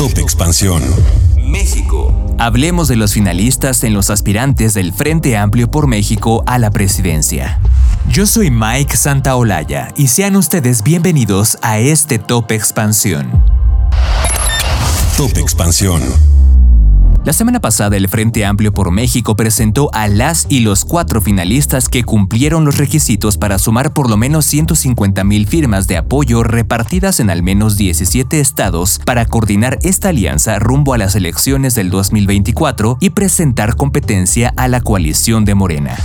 Top Expansión. México. Hablemos de los finalistas en los aspirantes del Frente Amplio por México a la presidencia. Yo soy Mike Santaolalla y sean ustedes bienvenidos a este Top Expansión. Top Expansión. La semana pasada el Frente Amplio por México presentó a las y los cuatro finalistas que cumplieron los requisitos para sumar por lo menos 150 mil firmas de apoyo repartidas en al menos 17 estados para coordinar esta alianza rumbo a las elecciones del 2024 y presentar competencia a la coalición de Morena.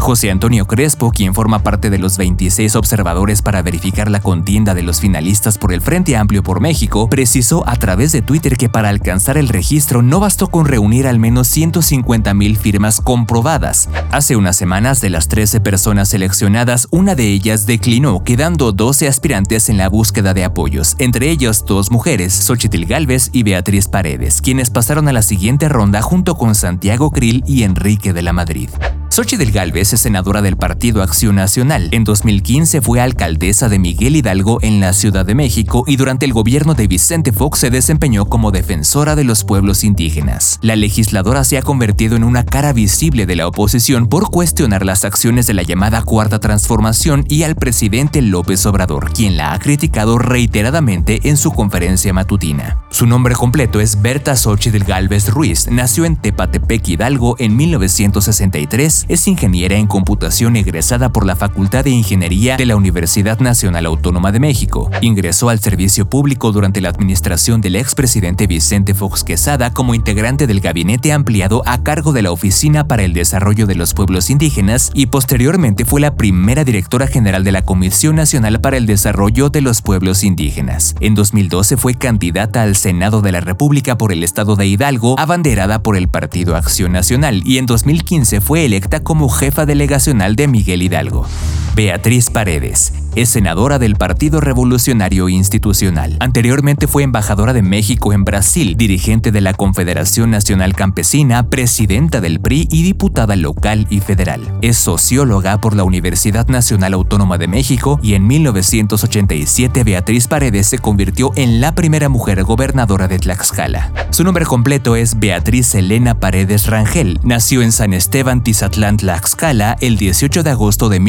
José Antonio Crespo, quien forma parte de los 26 observadores para verificar la contienda de los finalistas por el Frente Amplio por México, precisó a través de Twitter que para alcanzar el registro no bastó con reunir al menos 150 mil firmas comprobadas. Hace unas semanas, de las 13 personas seleccionadas, una de ellas declinó, quedando 12 aspirantes en la búsqueda de apoyos, entre ellos dos mujeres, Xochitl Galvez y Beatriz Paredes, quienes pasaron a la siguiente ronda junto con Santiago Krill y Enrique de la Madrid. Xochitl Galvez es senadora del Partido Acción Nacional. En 2015 fue alcaldesa de Miguel Hidalgo en la Ciudad de México y durante el gobierno de Vicente Fox se desempeñó como defensora de los pueblos indígenas. La legisladora se ha convertido en una cara visible de la oposición por cuestionar las acciones de la llamada Cuarta Transformación y al presidente López Obrador, quien la ha criticado reiteradamente en su conferencia matutina. Su nombre completo es Berta Xochitl Galvez Ruiz. Nació en Tepatepec, Hidalgo en 1963 es ingeniera en computación egresada por la Facultad de Ingeniería de la Universidad Nacional Autónoma de México. Ingresó al servicio público durante la administración del expresidente Vicente Fox Quesada como integrante del gabinete ampliado a cargo de la Oficina para el Desarrollo de los Pueblos Indígenas y posteriormente fue la primera directora general de la Comisión Nacional para el Desarrollo de los Pueblos Indígenas. En 2012 fue candidata al Senado de la República por el estado de Hidalgo, abanderada por el Partido Acción Nacional, y en 2015 fue electa como jefa delegacional de Miguel Hidalgo. Beatriz Paredes es senadora del Partido Revolucionario Institucional. Anteriormente fue embajadora de México en Brasil, dirigente de la Confederación Nacional Campesina, presidenta del PRI y diputada local y federal. Es socióloga por la Universidad Nacional Autónoma de México y en 1987 Beatriz Paredes se convirtió en la primera mujer gobernadora de Tlaxcala. Su nombre completo es Beatriz Elena Paredes Rangel. Nació en San Esteban Tizatlán, Tlaxcala, el 18 de agosto de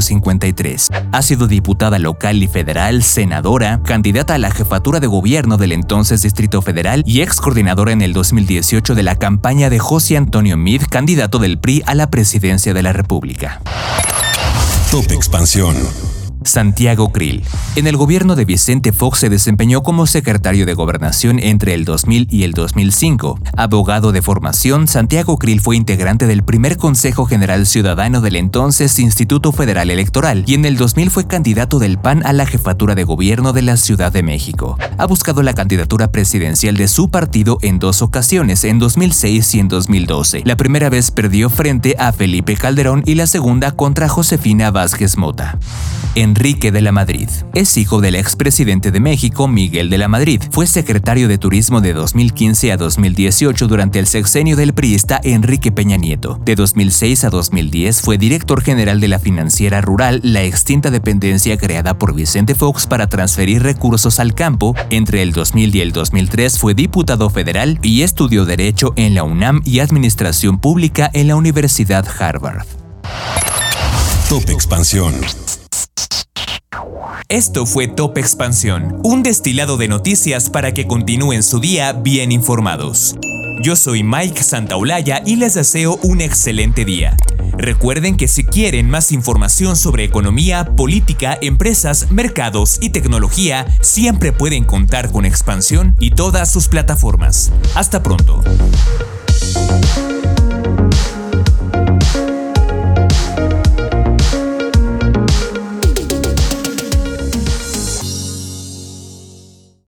1953 sido diputada local y federal, senadora, candidata a la jefatura de gobierno del entonces Distrito Federal y ex coordinadora en el 2018 de la campaña de José Antonio Mid, candidato del PRI a la presidencia de la República. Top Expansión. Santiago Krill. En el gobierno de Vicente Fox se desempeñó como secretario de Gobernación entre el 2000 y el 2005. Abogado de formación, Santiago Krill fue integrante del primer Consejo General Ciudadano del entonces Instituto Federal Electoral y en el 2000 fue candidato del PAN a la jefatura de gobierno de la Ciudad de México. Ha buscado la candidatura presidencial de su partido en dos ocasiones, en 2006 y en 2012. La primera vez perdió frente a Felipe Calderón y la segunda contra Josefina Vázquez Mota. Enrique de la Madrid. Es hijo del expresidente de México, Miguel de la Madrid. Fue secretario de Turismo de 2015 a 2018 durante el sexenio del priista Enrique Peña Nieto. De 2006 a 2010 fue director general de la financiera rural, la extinta dependencia creada por Vicente Fox para transferir recursos al campo. Entre el 2000 y el 2003 fue diputado federal y estudió Derecho en la UNAM y Administración Pública en la Universidad Harvard. Top Expansión. Esto fue Top Expansión, un destilado de noticias para que continúen su día bien informados. Yo soy Mike Santaolalla y les deseo un excelente día. Recuerden que si quieren más información sobre economía, política, empresas, mercados y tecnología, siempre pueden contar con Expansión y todas sus plataformas. Hasta pronto.